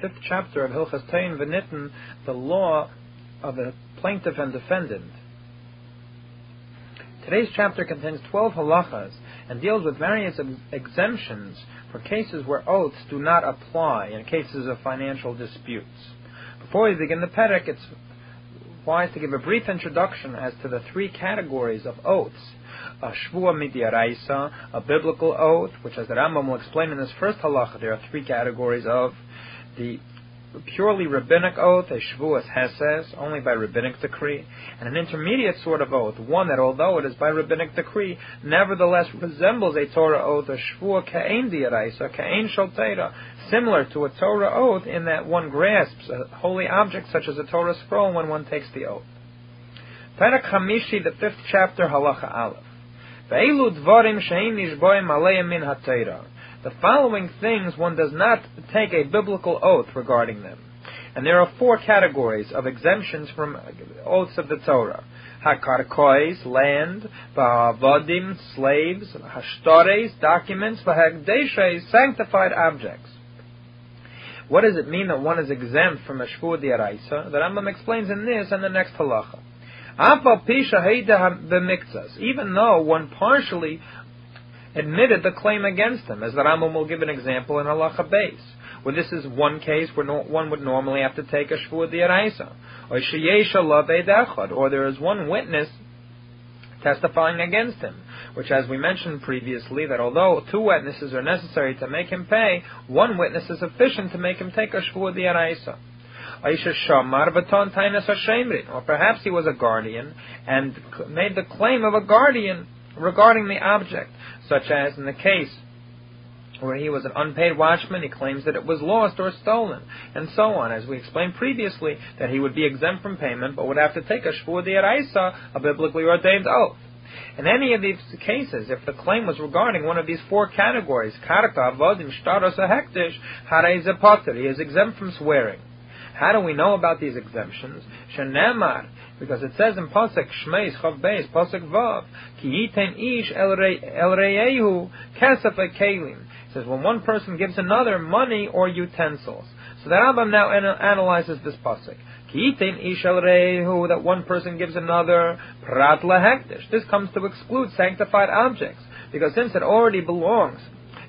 fifth chapter of Hilchas Tein Venitten, the law of the plaintiff and defendant. Today's chapter contains 12 halachas and deals with various exemptions for cases where oaths do not apply in cases of financial disputes. Before we begin the Perek, it's wise to give a brief introduction as to the three categories of oaths. A shvua midiaraisa, a biblical oath, which as the Rambam will explain in this first halacha, there are three categories of the purely rabbinic oath, a shvuas heses, only by rabbinic decree, and an intermediate sort of oath, one that although it is by rabbinic decree, nevertheless resembles a Torah oath, a shvua ka'en diaraisa, ka'en shalteira, similar to a Torah oath in that one grasps a holy object such as a Torah scroll when one takes the oath. Perek Hamishi, the fifth chapter, halacha aleph. Ve'elu dvarim she'im nishboim aleim min ha'teira. The following things one does not take a biblical oath regarding them. And there are four categories of exemptions from oaths of the Torah. Hakarkois, land, Va'avadim, slaves, Hashtores, documents, V'hagdeshes, sanctified objects. What does it mean that one is exempt from a Shvua Diaraisa? The Rambam explains in this and the next halacha. Even though one partially admitted the claim against him, as the Rambam will give an example in Halacha Beis, where this is one case where no, one would normally have to take a Shvua D'Araisa, or Sheyesh Echad, or there is one witness testifying against him, which as we mentioned previously, that although two witnesses are necessary to make him pay, one witness is sufficient to make him take a Shvua D'Araisa. Or perhaps he was a guardian and made the claim of a guardian regarding the object, such as in the case where he was an unpaid watchman, he claims that it was lost or stolen, and so on, as we explained previously, that he would be exempt from payment, but would have to take a shvua di'araisa, a biblically ordained oath. In any of these cases, if the claim was regarding one of these four categories, karka, avodim, shtaros, hektish, harei he is exempt from swearing. How do we know about these exemptions? Shenemar, because it says in Pasuk Shmeis Chav Beis Pasuk Vav Ki Yiten Ish El Reyehu Kesef Kelim. It says when one person gives another money or utensils. So the Rambam now analyzes this pasuk. Ish El Reyehu that one person gives another Prat Lahektish. This comes to exclude sanctified objects because since it already belongs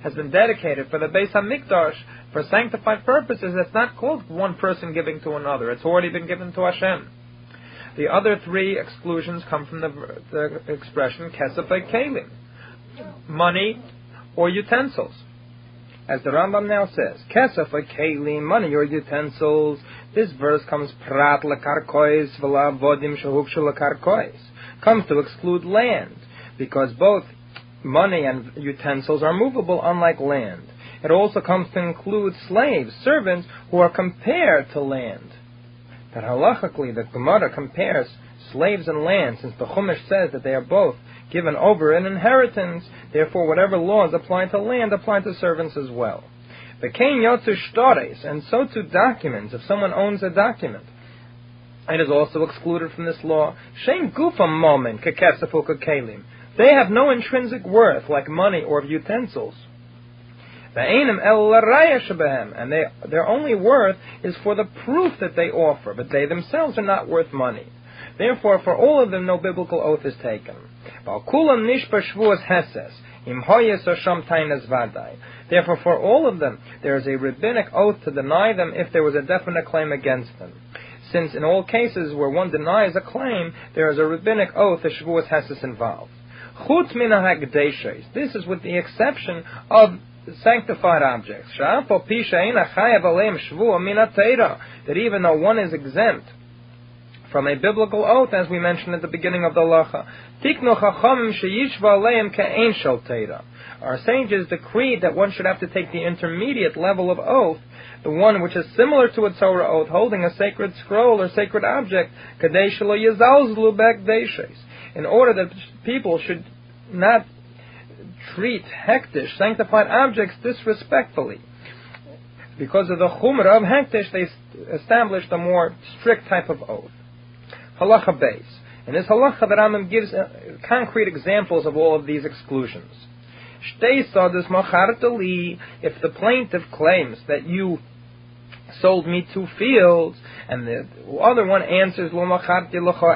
has been dedicated for the Beis Hamikdash for sanctified purposes. It's not called one person giving to another. It's already been given to Hashem. The other three exclusions come from the, the expression kesef kelim, money or utensils. As the Rambam now says, kesef kelim, money or utensils. This verse comes prat lekarkois shahuk lekarkois, comes to exclude land, because both money and utensils are movable, unlike land. It also comes to include slaves, servants, who are compared to land. That halachically, the Gemara compares slaves and land, since the Chumash says that they are both given over in inheritance. Therefore, whatever laws apply to land apply to servants as well. The Kain Yotzu Shtores, and so to documents, if someone owns a document. It is also excluded from this law. Shein gufa moment kekesafu kelim. They have no intrinsic worth like money or utensils. And they, their only worth is for the proof that they offer, but they themselves are not worth money. Therefore, for all of them, no biblical oath is taken. Therefore, for all of them, there is a rabbinic oath to deny them if there was a definite claim against them. Since in all cases where one denies a claim, there is a rabbinic oath, the Shavuos Heses involved. This is with the exception of sanctified objects. That even though one is exempt from a biblical oath, as we mentioned at the beginning of the lacha, our sages decreed that one should have to take the intermediate level of oath, the one which is similar to a Torah oath, holding a sacred scroll or sacred object, in order that people should not treat hektish, sanctified objects, disrespectfully. Because of the chumrah of hektish, they established a more strict type of oath. Halacha Beis. In this halacha, the Rambam gives uh, concrete examples of all of these exclusions. If the plaintiff claims that you sold me two fields. And the other one answers, that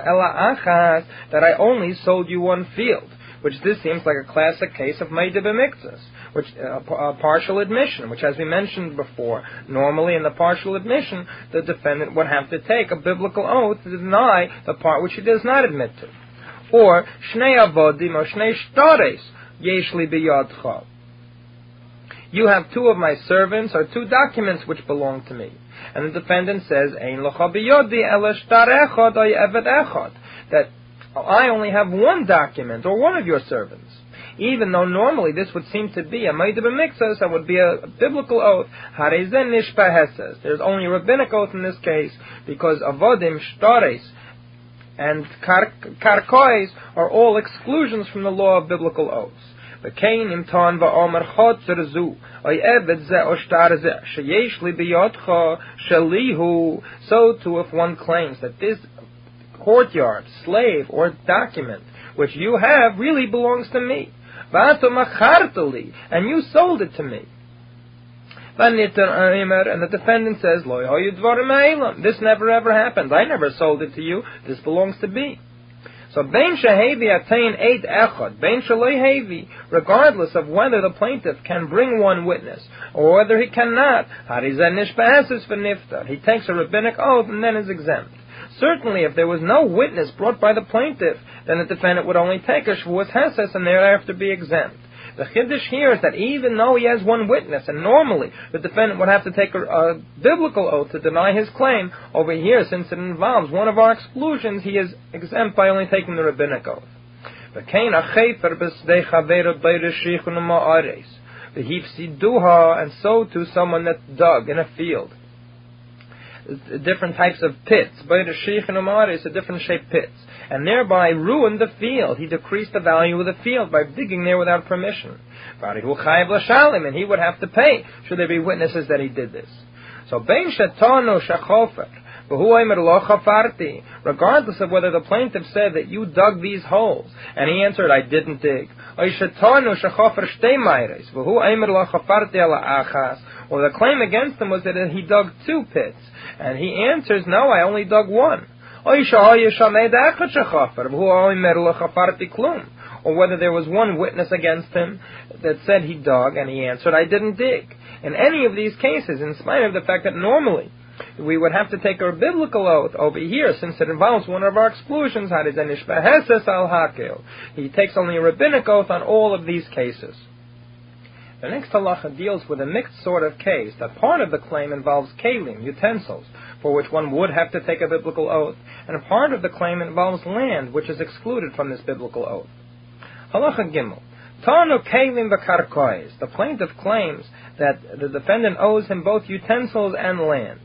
I only sold you one field. Which this seems like a classic case of Maida b'miktzas which uh, a partial admission, which, as we mentioned before, normally in the partial admission, the defendant would have to take a biblical oath to deny the part which he does not admit to. Or shnei avodim or shnei shtares yeshli biyadcha. You have two of my servants or two documents which belong to me. And the defendant says, Ein locha biyodi echad echad. That I only have one document or one of your servants even though normally this would seem to be a Maida B'mikzas, that would be a, biblical oath, Harezen Nishpaheses. There's only a rabbinic oath in this case, because Avodim, Shtares, and Karkois are all exclusions from the law of biblical oaths. וכן אם טען ואומר חוצר זו, או עבד זה או שטר זה, שיש לי ביודך שלי הוא, so too if one claims that this courtyard, slave, or document which you have really belongs to me and you sold it to me. And the defendant says, This never ever happened. I never sold it to you. This belongs to me. So Bain Shehevi attain eight echad, Bain Hevi, regardless of whether the plaintiff can bring one witness or whether he cannot, Harizan Nishbahasis for Niftar. he takes a rabbinic oath and then is exempt. Certainly, if there was no witness brought by the plaintiff, then the defendant would only take a shvuas heses and thereafter be exempt. The chiddush here is that even though he has one witness, and normally the defendant would have to take a, a, biblical oath to deny his claim, over here, since it involves one of our exclusions, he is exempt by only taking the rabbinic oath. And so to someone that dug in a field different types of pits. Bayr Sheikh and Umaris, a different shaped pits. And thereby ruined the field. He decreased the value of the field by digging there without permission. And he would have to pay, should there be witnesses that he did this. So, Bein Shatano Shachofer, regardless of whether the plaintiff said that you dug these holes, and he answered, I didn't dig. Or the claim against him was that he dug two pits. And he answers, no, I only dug one. Or whether there was one witness against him that said he dug, and he answered, I didn't dig. In any of these cases, in spite of the fact that normally we would have to take our biblical oath over here, since it involves one of our exclusions, he takes only a rabbinic oath on all of these cases. The next halacha deals with a mixed sort of case that part of the claim involves kalim, utensils, for which one would have to take a biblical oath, and a part of the claim involves land, which is excluded from this biblical oath. Halacha Gimel. Tanu kalim v'karkois. The plaintiff claims that the defendant owes him both utensils and land.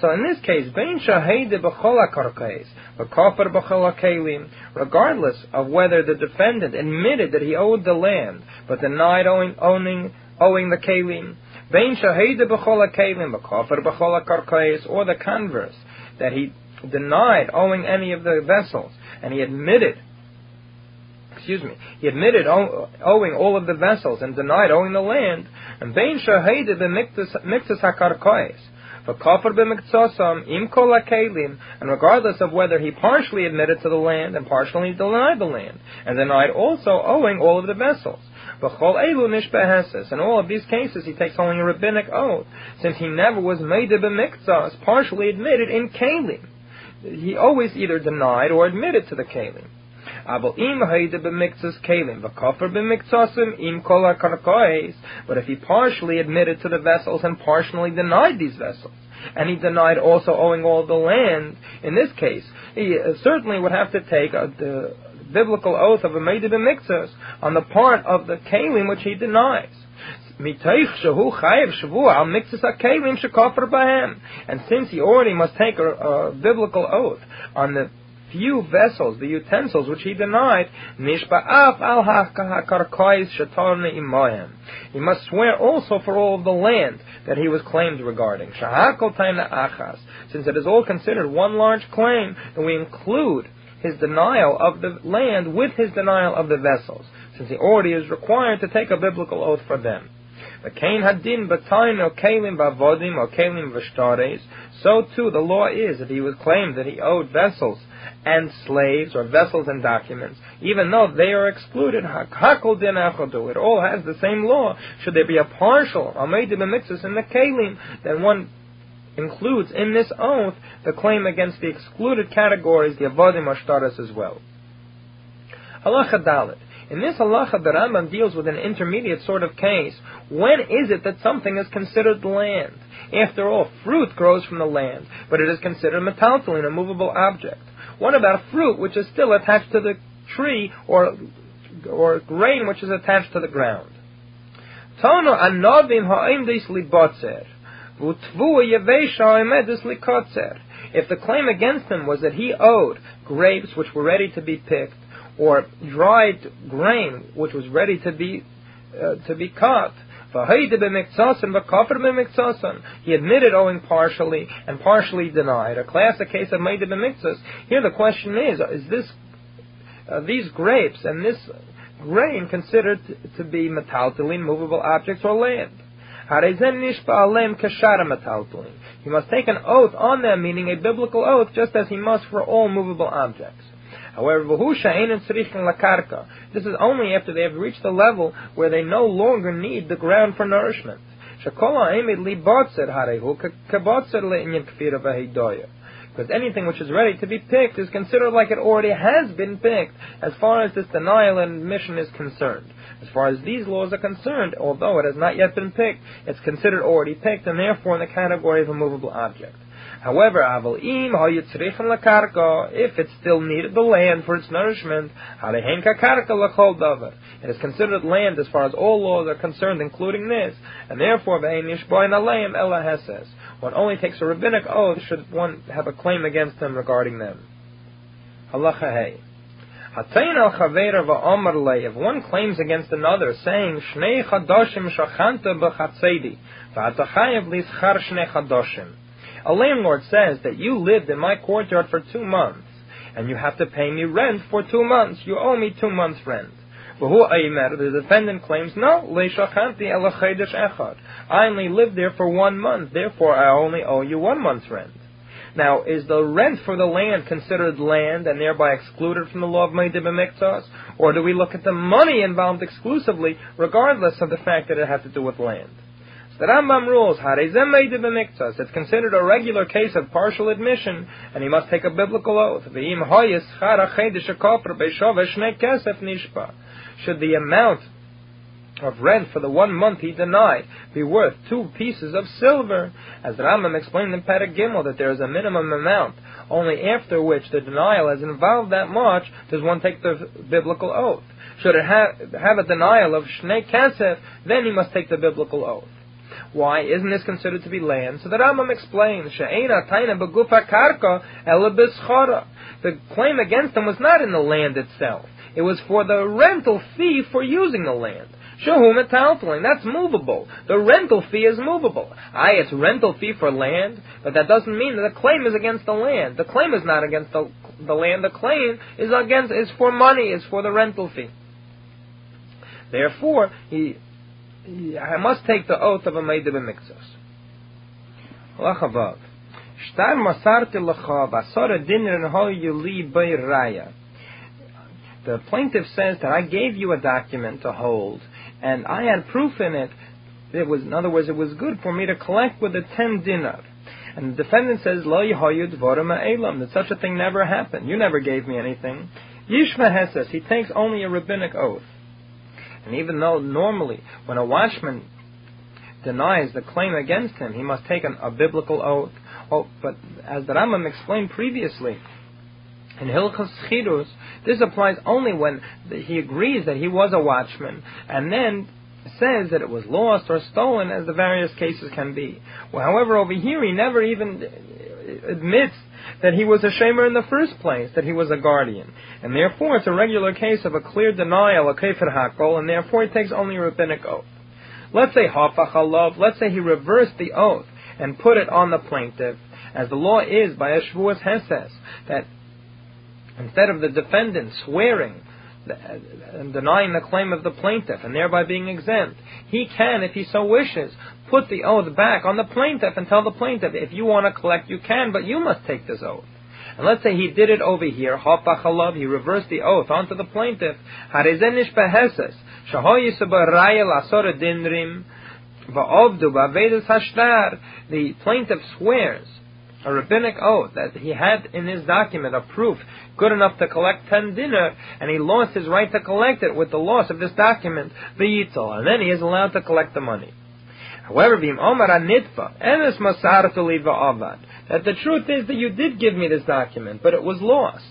So in this case, bein shahede b'chol karkais, kalim, regardless of whether the defendant admitted that he owed the land, but denied owing, owning, owing the kalim, bein shahede b'chol kalim, karkais, or the converse, that he denied owing any of the vessels, and he admitted excuse me, he admitted owing all of the vessels and denied owing the land, and bein shahede b'miktas hakarkois, And regardless of whether he partially admitted to the land and partially denied the land, and denied also owing all of the vessels. In all of these cases, he takes only a rabbinic oath, since he never was made b'miktsas, partially admitted in kalim. He always either denied or admitted to the kalim. But if he partially admitted to the vessels and partially denied these vessels, and he denied also owing all the land, in this case, he uh, certainly would have to take a, the biblical oath of a Meide b'miktzas on the part of the kalim which he denies. And since he already must take a, a biblical oath on the few vessels, the utensils which he denied, nishba'af al He must swear also for all of the land that he was claimed regarding. achas. Since it is all considered one large claim, then we include his denial of the land with his denial of the vessels, since he already is required to take a biblical oath for them. Or. So too the law is if he was claimed that he owed vessels and slaves or vessels and documents, even though they are excluded. Hakol din It all has the same law. Should there be a partial ameidim in the kalim, then one includes in this oath the claim against the excluded categories, the avodim or as well. Halacha Dalit. In this halacha, the Rambam deals with an intermediate sort of case. When is it that something is considered land? After all, fruit grows from the land, but it is considered metaltalin, a movable object. What about fruit which is still attached to the tree or or grain which is attached to the ground? Tono anovim ha'imdis libotzer. If the claim against him was that he owed grapes which were ready to be picked, or dried grain which was ready to be uh, to be cut. He admitted owing partially and partially denied. A classic case of Maida b'miktzas. Here the question is, is this, uh, these grapes and this grain considered to be metaltalin, movable objects, or land? He must take an oath on them, meaning a biblical oath, just as he must for all movable objects. However, this is only after they have reached the level where they no longer need the ground for nourishment. Because anything which is ready to be picked is considered like it already has been picked, as far as this denial and admission is concerned. As far as these laws are concerned, although it has not yet been picked, it's considered already picked, and therefore in the category of a movable object. However, im if it still needed the land for its nourishment, it is considered land as far as all laws are concerned, including this, and therefore one only takes a rabbinic oath should one have a claim against them regarding them. Halacha If one claims against another, saying, Shnei chadoshim shachanta b'chatzedi, v'atachayev lischar shnei chadoshim. A landlord says that you lived in my courtyard for two months, and you have to pay me rent for two months. You owe me two months' rent. The defendant claims, no, I only lived there for one month, therefore I only owe you one month's rent. Now, is the rent for the land considered land and thereby excluded from the law of Meidib and Or do we look at the money involved exclusively, regardless of the fact that it has to do with land? The Rambam rules, it's considered a regular case of partial admission, and he must take a biblical oath. Should the amount of rent for the one month he denied be worth two pieces of silver, as the Rambam explained in Perek Gimel that there is a minimum amount, only after which the denial has involved that much does one take the biblical oath. Should it have, have a denial of Shnei Kesef, then he must take the biblical oath. Why isn't this considered to be land? So the Rambam explains, She'ena taina begufa karka ela The claim against him was not in the land itself. It was for the rental fee for using the land. Shahu metaltaling, that's movable. The rental fee is movable. Aye, it's rental fee for land, but that doesn't mean that the claim is against the land. The claim is not against the, the land. The claim is against is for money, is for the rental fee. Therefore, he I must take the oath of a Meideh b'miktzos. Lachavav. Shtar masarti lecha basara dinrin ho yuli raya. The plaintiff says that I gave you a document to hold, and I had proof in it. It was, in other words, it was good for me to collect with a ten dinar. And the defendant says, Lo yihayud vorama elam, that such a thing never happened. You never gave me anything. Yishma Heses, he takes only a rabbinic oath. And even though normally, when a watchman denies the claim against him, he must take an, a biblical oath. Oh, but as the Rambam explained previously, in Hilchas Chidus, this applies only when he agrees that he was a watchman, and then says that it was lost or stolen, as the various cases can be. Well, however, over here he never even admits that he was a shamer in the first place, that he was a guardian. And therefore it's a regular case of a clear denial, a kefir hakol, and therefore he takes only a rabbinic oath. Let's say hafach let's say he reversed the oath and put it on the plaintiff, as the law is by a shvuas heses, that instead of the defendant swearing and denying the claim of the plaintiff and thereby being exempt, he can, if he so wishes, put the oath back on the plaintiff and tell the plaintiff, if you want to collect, you can, but you must take this oath. And let's say he did it over here, hafachalav, he reversed the oath onto the plaintiff, the plaintiff swears a rabbinic oath that he had in his document a proof good enough to collect ten dinar, and he lost his right to collect it with the loss of this document, the yitzal, and then he is allowed to collect the money. However, Vim Omar Anitva, Emes Masar Avad, that the truth is that you did give me this document, but it was lost.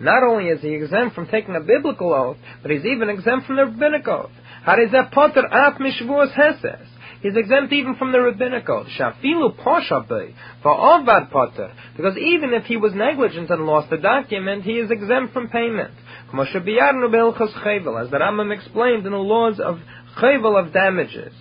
Not only is he exempt from taking a biblical oath, but he's even exempt from the rabbinic oath. Potter Af Mishvuas Heses. He's exempt even from the rabbinic oath. Shafilu poshabe va'avad potter. Because even if he was negligent and lost the document, he is exempt from payment. As the Rambam explained in the laws of chayvel of damages.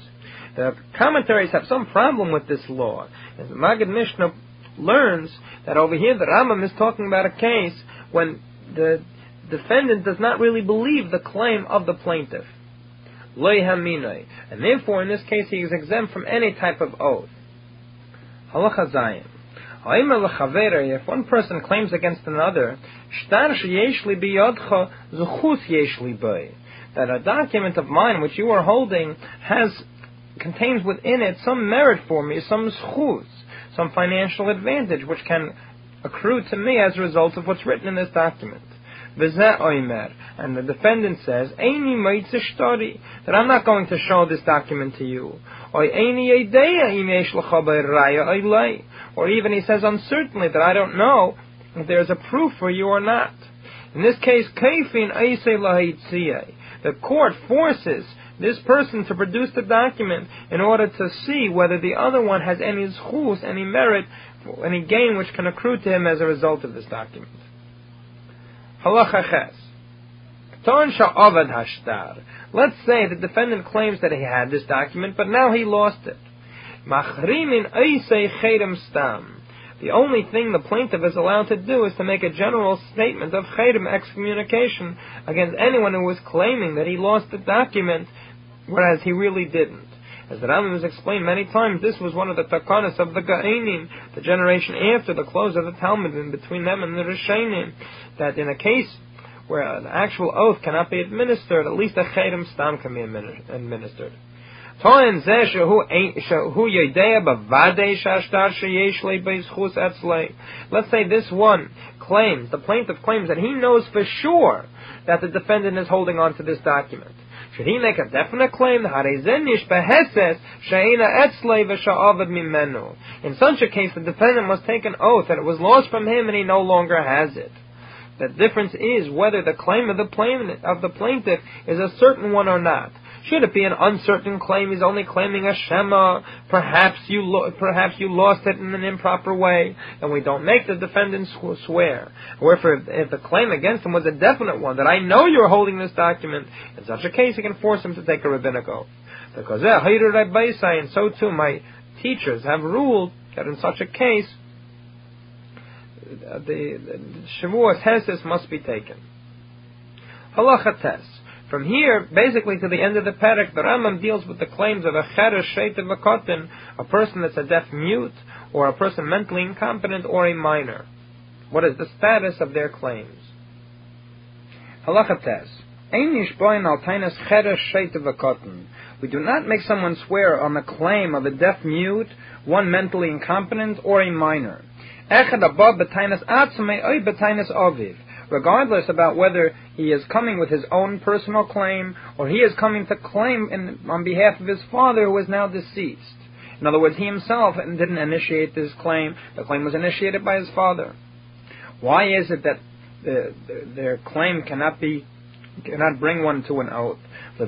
The commentaries have some problem with this law. As the Maggid Mishnah learns that over here the Rambam is talking about a case when the defendant does not really believe the claim of the plaintiff. And therefore, in this case, he is exempt from any type of oath. Halacha Zayin. If one person claims against another, that a document of mine which you are holding has contains within it some merit for me, some schuz, some financial advantage which can accrue to me as a result of what's written in this document. And the defendant says, that I'm not going to show this document to you. Or even he says uncertainly that I don't know if there's a proof for you or not. In this case, the court forces this person to produce the document in order to see whether the other one has any schus, any merit, any gain which can accrue to him as a result of this document. Halacha ches. Let's say the defendant claims that he had this document, but now he lost it. The only thing the plaintiff is allowed to do is to make a general statement of chayrim excommunication against anyone who was claiming that he lost the document, whereas he really didn't. As the Rambam has explained many times, this was one of the takanas of the Geonim, the generation after the close of the Talmud, and between them and the Rishonim, that in a case where an actual oath cannot be administered, at least a chayrim stam can be administered. Let's say this one claims, the plaintiff claims that he knows for sure that the defendant is holding on to this document. Should he make a definite claim? In such a case, the defendant must take an oath that it was lost from him and he no longer has it. The difference is whether the claim of the, plaintiff, of the plaintiff is a certain one or not. Should it be an uncertain claim? He's only claiming a shema. Perhaps you lo- perhaps you lost it in an improper way, and we don't make the defendant swear. However, if, if the claim against him was a definite one, that I know you're holding this document, in such a case, he can force him to take a rabbinic oath. Because eh, and so too my teachers have ruled that in such a case, the, the Shavuot Heses must be taken. Halacha Tes. From here, basically to the end of the parak, the Rambam deals with the claims of a cheresh sheit of a katan, a person that's a deaf mute, or a person mentally incompetent, or a minor. What is the status of their claims? Halacha tes. We do not make someone swear on the claim of a deaf mute, one mentally incompetent, or a minor regardless about whether he is coming with his own personal claim or he is coming to claim in, on behalf of his father who is now deceased. In other words, he himself didn't initiate this claim. The claim was initiated by his father. Why is it that the, the, their claim cannot be cannot bring one to an oath? The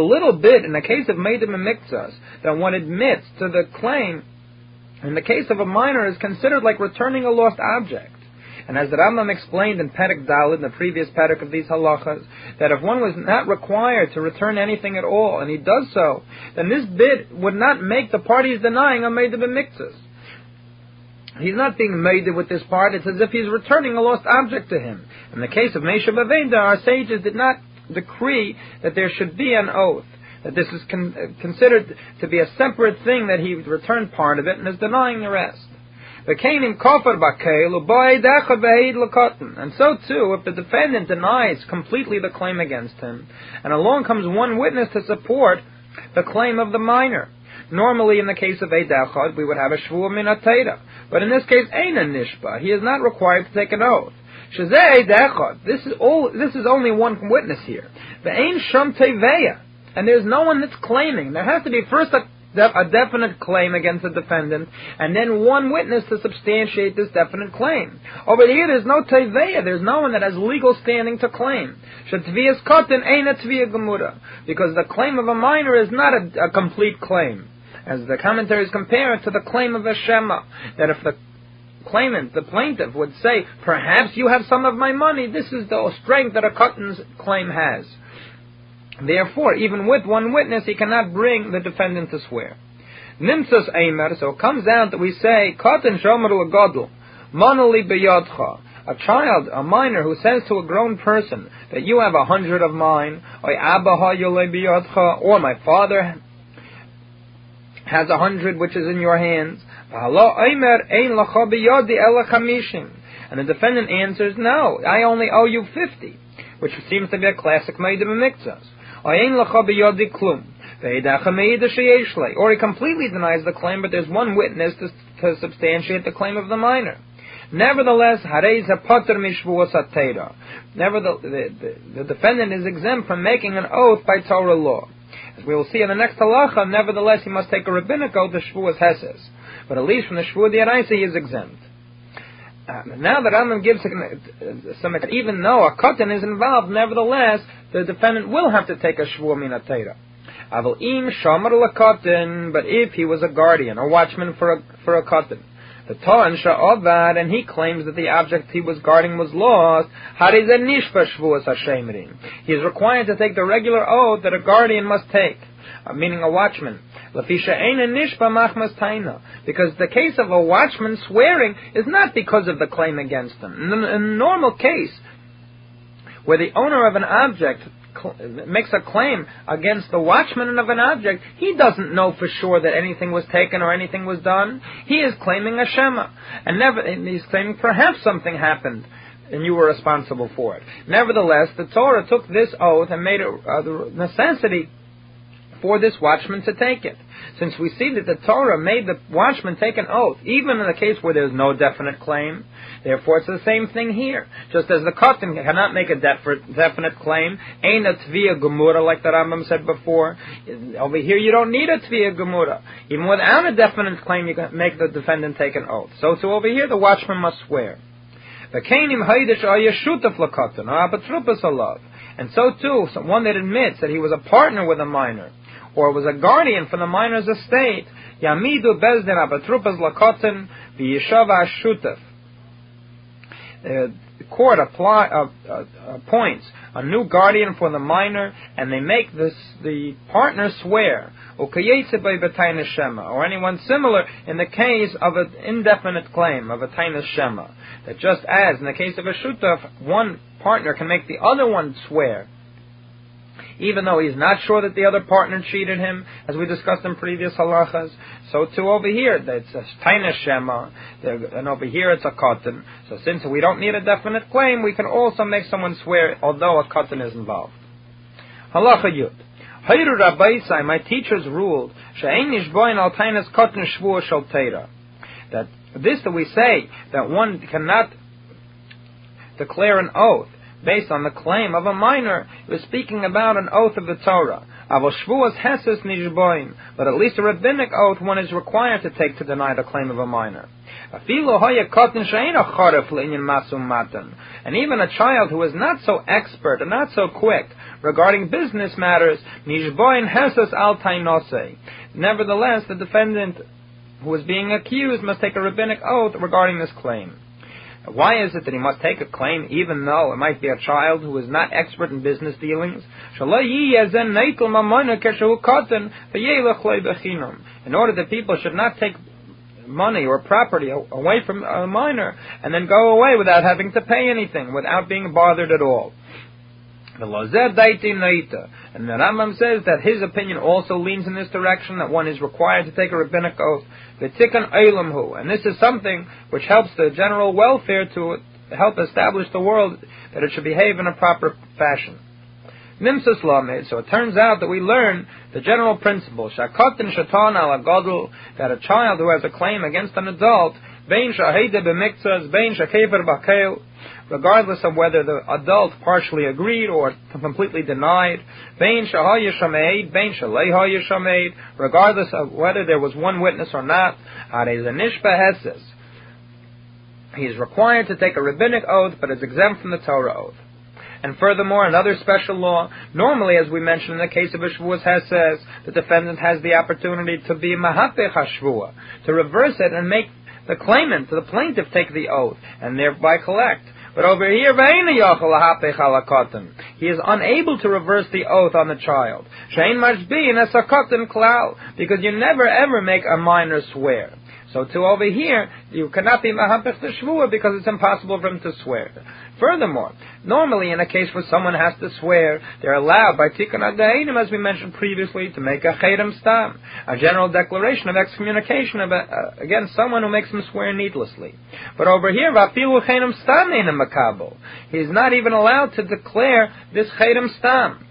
little bit in the case of Medim and Mikzas that one admits to the claim in the case of a minor, is considered like returning a lost object. And as the Rambam explained in Perek Dalit, in the previous Perek of these halachas, that if one was not required to return anything at all, and he does so, then this bid would not make the parties denying a made mixes. He's not being made with this part. It's as if he's returning a lost object to him. In the case of Mesha Bavenda, our sages did not decree that there should be an oath, that this is con- considered to be a separate thing, that he returned part of it and is denying the rest. And so too, if the defendant denies completely the claim against him, and along comes one witness to support the claim of the minor, Normally, in the case of a dachad, we would have a shvua minatera. But in this case, ain nishba. He is not required to take an oath. Shazei dechad. This is all. This is only one witness here. The ain sham teveya, and there's no one that's claiming. There has to be first a a definite claim against the defendant, and then one witness to substantiate this definite claim. Over here, there's no teveya, there's no one that has legal standing to claim. Shetviyas kotin ain't a tviyah because the claim of a minor is not a, a complete claim as the commentaries compare it to the claim of a Shema, that if the claimant, the plaintiff, would say, perhaps you have some of my money, this is the strength that a Katan's claim has. Therefore, even with one witness, he cannot bring the defendant to swear. Nimsas Eimer, so it comes down that we say, Katan Shomer Lagodl, Monoli Beyodcha, a child, a minor, who says to a grown person that you have a hundred of mine, or my father has a hundred which is in your hands. And the defendant answers, no, I only owe you fifty, which seems to be a classic Meidim Mikzas. Or he completely denies the claim, but there's one witness to, to substantiate the claim of the minor. Nevertheless, Nevertheless, the, the, the defendant is exempt from making an oath by Torah law. As we will see in the next halacha, nevertheless he must take a rabbinic oath, the Shavuos Heses. But at least from the Shavuot Diaraisa he is exempt. Uh, now that Rambam gives some, even though a katan is involved, nevertheless, the defendant will have to take a Shavuot Minatera. Aval im shomer lakotin, but if he was a guardian, a watchman for a, for a katan, the Toan Sha'ovad, and he claims that the object he was guarding was lost, he is required to take the regular oath that a guardian must take, uh, meaning a watchman. Because the case of a watchman swearing is not because of the claim against him. In a normal case, where the owner of an object makes a claim against the watchman of an object, he doesn't know for sure that anything was taken or anything was done. He is claiming a shema, and never and he's claiming perhaps something happened and you were responsible for it. Nevertheless, the Torah took this oath and made it uh, the necessity for this watchman to take it. Since we see that the Torah made the watchman take an oath, even in the case where there's no definite claim, therefore it's the same thing here. Just as the Katan cannot make a definite claim, ain't a Tviyah Gemura, like the Rambam said before. Over here you don't need a Tviyah Gemura. Even without a definite claim, you can make the defendant take an oath. So, so over here the watchman must swear. And so too, one that admits that he was a partner with a minor, or was a guardian for the minor's estate, Yamidu Bezdin Abatrupas Lakotin V'Yeshava Shutaf. The court apply, uh, uh, appoints a new guardian for the minor, and they make this the partner swear, or anyone similar in the case of an indefinite claim of a tainus shema. That just as in the case of a shutaf, one partner can make the other one swear even though he's not sure that the other partner cheated him, as we discussed in previous halachas. So too over here, it's a taina shema, and over here it's a katan. So since we don't need a definite claim, we can also make someone swear, although a katan is involved. Halacha yud. Hayru Rabbaisai, my teachers ruled, she'ein nishboin al tainas katan shvua shal That this that we say, that one cannot declare an oath based on the claim of a minor. He was speaking about an oath of the Torah. But at least a rabbinic oath one is required to take to deny the claim of a minor. And even a child who is not so expert and not so quick regarding business matters, nevertheless, the defendant who is being accused must take a rabbinic oath regarding this claim. Why is it that he must take a claim even though it might be a child who is not expert in business dealings? In order that people should not take money or property away from a minor and then go away without having to pay anything, without being bothered at all. And the Rambam says that his opinion also leans in this direction, that one is required to take a rabbinic oath. And this is something which helps the general welfare to help establish the world that it should behave in a proper fashion. Nimsas Lamed, so it turns out that we learn the general principle, Shakotin Shatan ala Godel, that a child who has a claim against an adult, Bein Shahede b'miktzas, Bein Shakefer b'keil, regardless of whether the adult partially agreed or completely denied, Bein Shahaya Shameid, Bein Shaleha Shameid, regardless of whether there was one witness or not, Arezanishba Heses. He is required to take a rabbinic oath, but is exempt from the Torah oath. And furthermore, another special law, normally, as we mentioned in the case of a Shavuos says, the defendant has the opportunity to be Mahapech HaShavua, to reverse it and make the claimant, the plaintiff, take the oath, and thereby collect. But over here, he is unable to reverse the oath on the child. Because you never ever make a minor swear. So to over here, you cannot be mahapech the shvua because it's impossible for him to swear. Furthermore, normally in a case where someone has to swear, they're allowed by tikkun adainim, as we mentioned previously, to make a chedem stam, a general declaration of excommunication uh, against someone who makes him swear needlessly. But over here, vafilu chedem stam in a makabel. He's not even allowed to declare this chedem stam.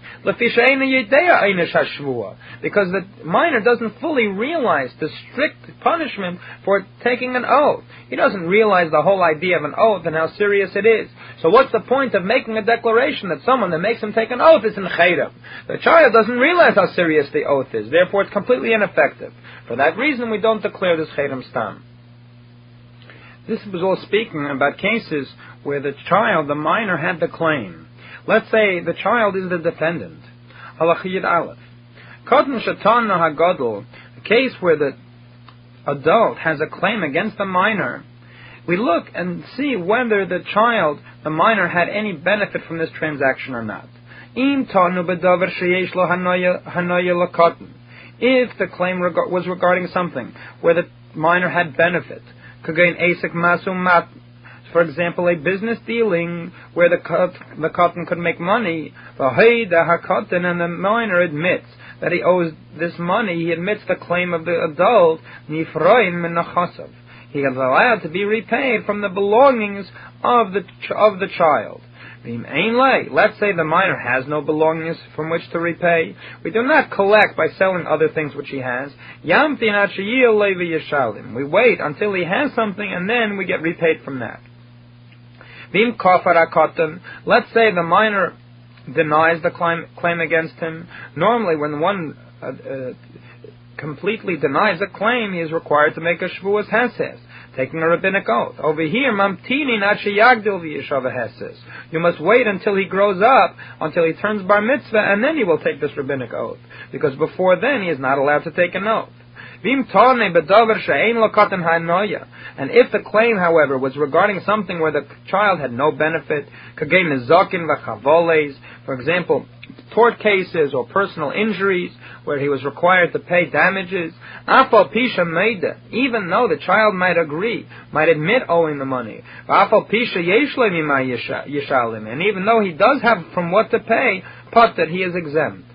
Because the minor doesn't fully realize the strict punishment for taking an oath. He doesn't realize the whole idea of an oath and how serious it is. So what's the point of making a declaration that someone that makes him take an oath is in chayrim? The child doesn't realize how serious the oath is. Therefore, it's completely ineffective. For that reason, we don't declare this chayrim stam. This was all speaking about cases where the child, the minor, had the claim. Let's say the child is the defendant. Halachiyid Aleph. Kotten Shatan Hagadol, a case where the adult has a claim against the minor, we look and see whether the child, the minor, had any benefit from this transaction or not. If the claim was regarding something where the minor had benefit, for example, a business dealing where the the katan could make money, and the minor admits that he owes this money, he admits the claim of the adult, he is allowed to be repaid from the belongings of the of the child. Let's say the minor has no belongings from which to repay. We do not collect by selling other things which he has. We wait until he has something and then we get repaid from that. Let's say the minor denies the claim, claim against him. Normally, when one uh, uh, completely denies a claim, he is required to make a shvuas heses, taking a rabbinic oath. Over here, mamtini yagdil heses. You must wait until he grows up, until he turns bar mitzvah, and then he will take this rabbinic oath. Because before then, he is not allowed to take an oath. And if the claim, however, was regarding something where the child had no benefit, for example, tort cases or personal injuries, where he was required to pay damages, even though the child might agree, might admit owing the money, and even though he does have from what to pay, but that he is exempt.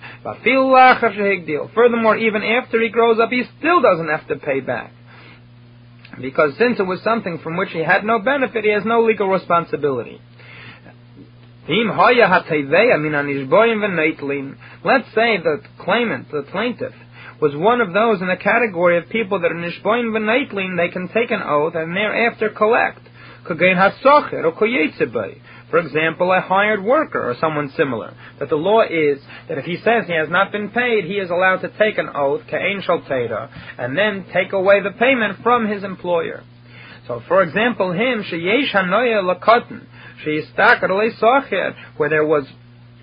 Furthermore, even after he grows up, he still doesn't have to pay back. Because since it was something from which he had no benefit, he has no legal responsibility. Let's say the claimant, the plaintiff, was one of those in the category of people that are nishboin v'neitlin, they can take an oath and thereafter collect. For example, a hired worker or someone similar. That the law is that if he says he has not been paid, he is allowed to take an oath, ka'en shaltera, and then take away the payment from his employer. So, for example, him, sheyesh hanoya lakotten, where there was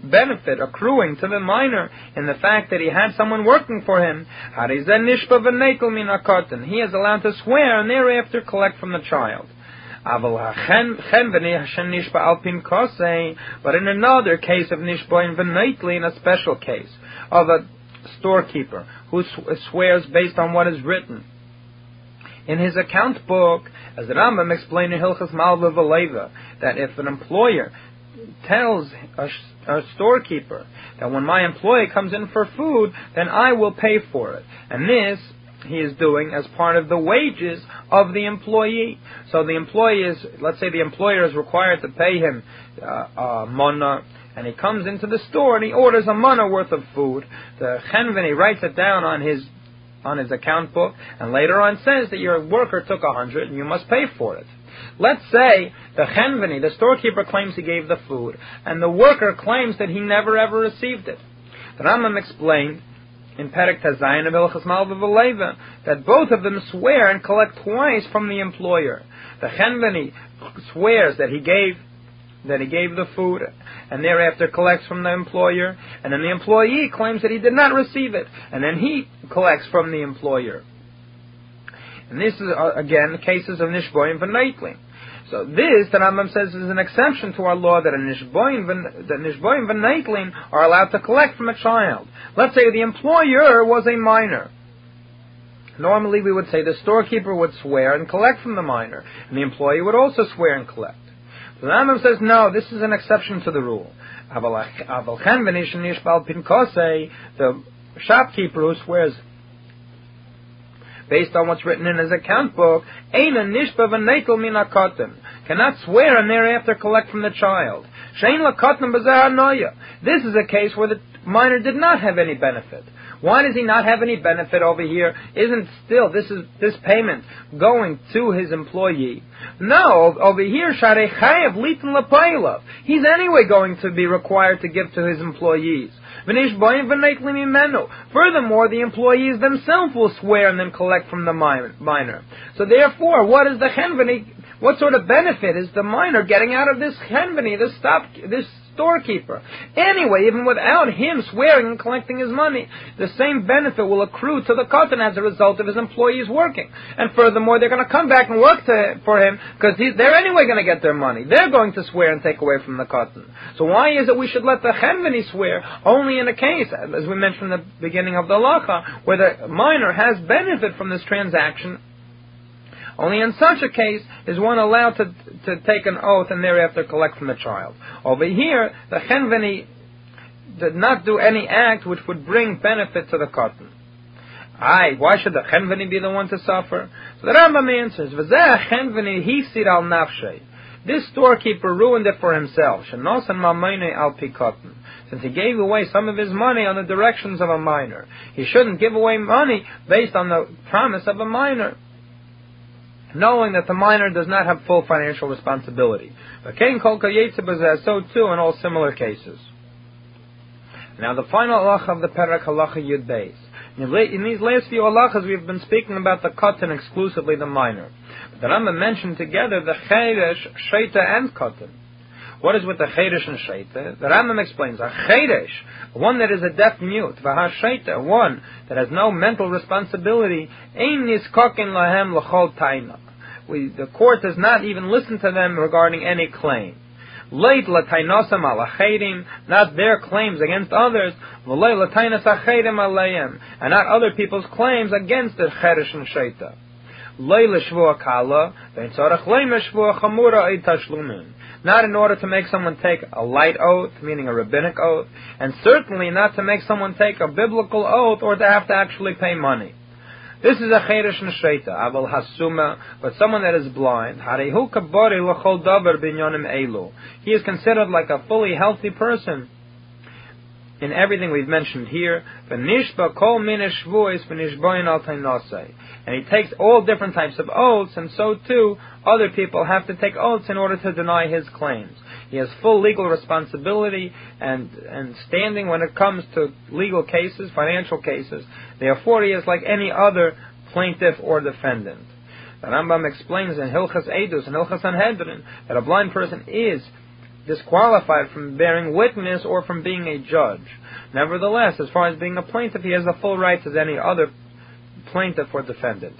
benefit accruing to the minor in the fact that he had someone working for him. He is allowed to swear and thereafter collect from the child. But in another case of Nishboin V'Neitli, in a special case of a storekeeper who uh, swears based on what is written, in his account book, as the Rambam explained in Hilchas Malva Valeva, that if an employer tells a, a, storekeeper that when my employee comes in for food, then I will pay for it. And this he is doing as part of the wages of the employee. So the employee is, let's say the employer is required to pay him uh, uh, mana, and he comes into the store and he orders a mana worth of food. The chenvin, he writes it down on his on his account book, and later on says that your worker took a hundred and you must pay for it. Let's say the chenvini, the storekeeper claims he gave the food, and the worker claims that he never ever received it. The Rambam explained in Perek Tazayin of Hilchas Malva that both of them swear and collect twice from the employer. The chenvini swears that he gave that he gave the food and thereafter collects from the employer, and then the employee claims that he did not receive it, and then he collects from the employer. And this is, uh, again, cases of Nishboim V'Neitling. So this, the Rambam says, is an exception to our law that a Nishboim, that Nishboim V'Neitling are allowed to collect from a child. Let's say the employer was a minor. Normally we would say the storekeeper would swear and collect from the minor, and the employee would also swear and collect. The Rambam says, no, this is an exception to the rule. The shopkeeper who swears based on what's written in his account book, Eina nishba v'nekel min cannot swear and thereafter collect from the child. Shein noya. This is a case where the minor did not have any benefit. Why does he not have any benefit over here? Isn't still this is this payment going to his employee? No, over here Sharechayev Litan Lapailov. He's anyway going to be required to give to his employees. Furthermore, the employees themselves will swear and then collect from the minor. So therefore, what is the chenveni? What sort of benefit is the minor getting out of this chenveni, this stop, this storekeeper. Anyway, even without him swearing and collecting his money, the same benefit will accrue to the katan as a result of his employees working. And furthermore, they're going to come back and work to, for him because they're anyway going to get their money. They're going to swear and take away from the katan. So why is it we should let the chenveni swear only in a case, as we mentioned in the beginning of the lacha, where the minor has benefit from this transaction only in such a case is one allowed to, to take an oath and thereafter collect from the child. Over here, the chenveni did not do any act which would bring benefit to the katan. Aye, why should the chenveni be the one to suffer? So the Rambam answers, "V'zeh chenveni hisir al nafshay." This storekeeper ruined it for himself. Shenosan mamayne al pikotin. Since he gave away some of his money on the directions of a minor, he shouldn't give away money based on the promise of a minor knowing that the minor does not have full financial responsibility. But Kain Kolka Yetzibah so too in all similar cases. Now the final halacha of the Perak halacha Yud Beis. In these last few halachas, we've been speaking about the katan exclusively the minor. But the Rambam mentioned together the cheresh, sheita, and cotton. What is with the cheresh and sheita? The Rambam explains a cheresh, one that is a deaf mute, v'ha sheita, one that has no mental responsibility, ein niskokin lahem l'chol taina we, the court does not even listen to them regarding any claim. Late latainosam alachedim, not their claims against others, v'lei latainas achedim aleiim, and not other people's claims against the cheresh and shaita. Lei l'shvua kala, ve'in tzorach lei meshvua chamura tashlumin. Not in order to make someone take a light oath, meaning a rabbinic oath, and certainly not to make someone take a biblical oath or to have to actually pay money. This is a cheresh nesheita, aval hasuma, but someone that is blind. Harehu kabori l'chol davar binyonim elu. He is considered like a fully healthy person in everything we've mentioned here. V'nishba kol minish v'nishboin al And he takes all different types of oaths, and so too other people have to take oaths in order to deny his claims. He has full legal responsibility and, and standing when it comes to legal cases, financial cases. Therefore, he is like any other plaintiff or defendant. The Rambam explains in Hilchas Edus and Hilchas Sanhedrin that a blind person is disqualified from bearing witness or from being a judge. Nevertheless, as far as being a plaintiff, he has the full rights as any other plaintiff or defendant.